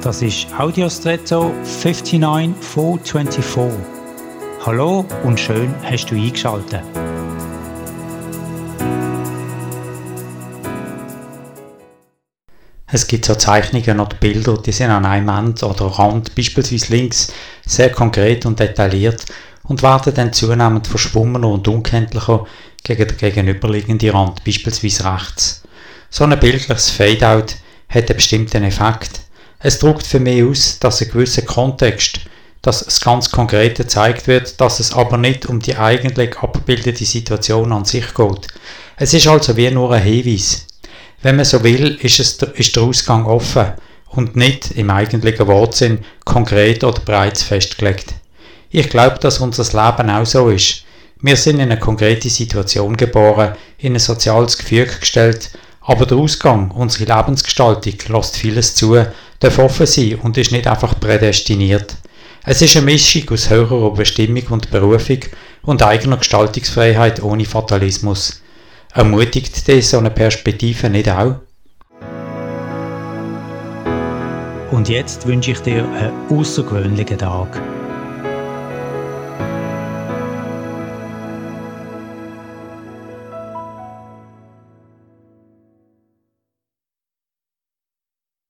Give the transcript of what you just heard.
Das ist Audiostretto 59424. Hallo und schön hast du eingeschaltet. Es gibt so Zeichnungen oder Bilder, die sind an einem Ende oder Rand, beispielsweise links, sehr konkret und detailliert und werden dann zunehmend verschwommener und unkenntlicher gegen den gegenüberliegenden Rand, beispielsweise rechts. So ein bildliches Fadeout hat einen bestimmten Effekt. Es drückt für mich aus, dass ein gewisser Kontext, dass es ganz konkret gezeigt wird, dass es aber nicht um die eigentlich abbildete Situation an sich geht. Es ist also wie nur ein Hinweis. Wenn man so will, ist, es, ist der Ausgang offen und nicht im eigentlichen Wortsinn konkret oder bereits festgelegt. Ich glaube, dass unser Leben auch so ist. Wir sind in eine konkrete Situation geboren, in ein soziales Gefüge gestellt, aber der Ausgang, unsere Lebensgestaltung, lässt vieles zu, darf offen sein und ist nicht einfach prädestiniert. Es ist eine Mischung aus höherer Bestimmung und Berufung und eigener Gestaltungsfreiheit ohne Fatalismus. Ermutigt dich so eine Perspektive nicht auch? Und jetzt wünsche ich dir einen außergewöhnlichen Tag.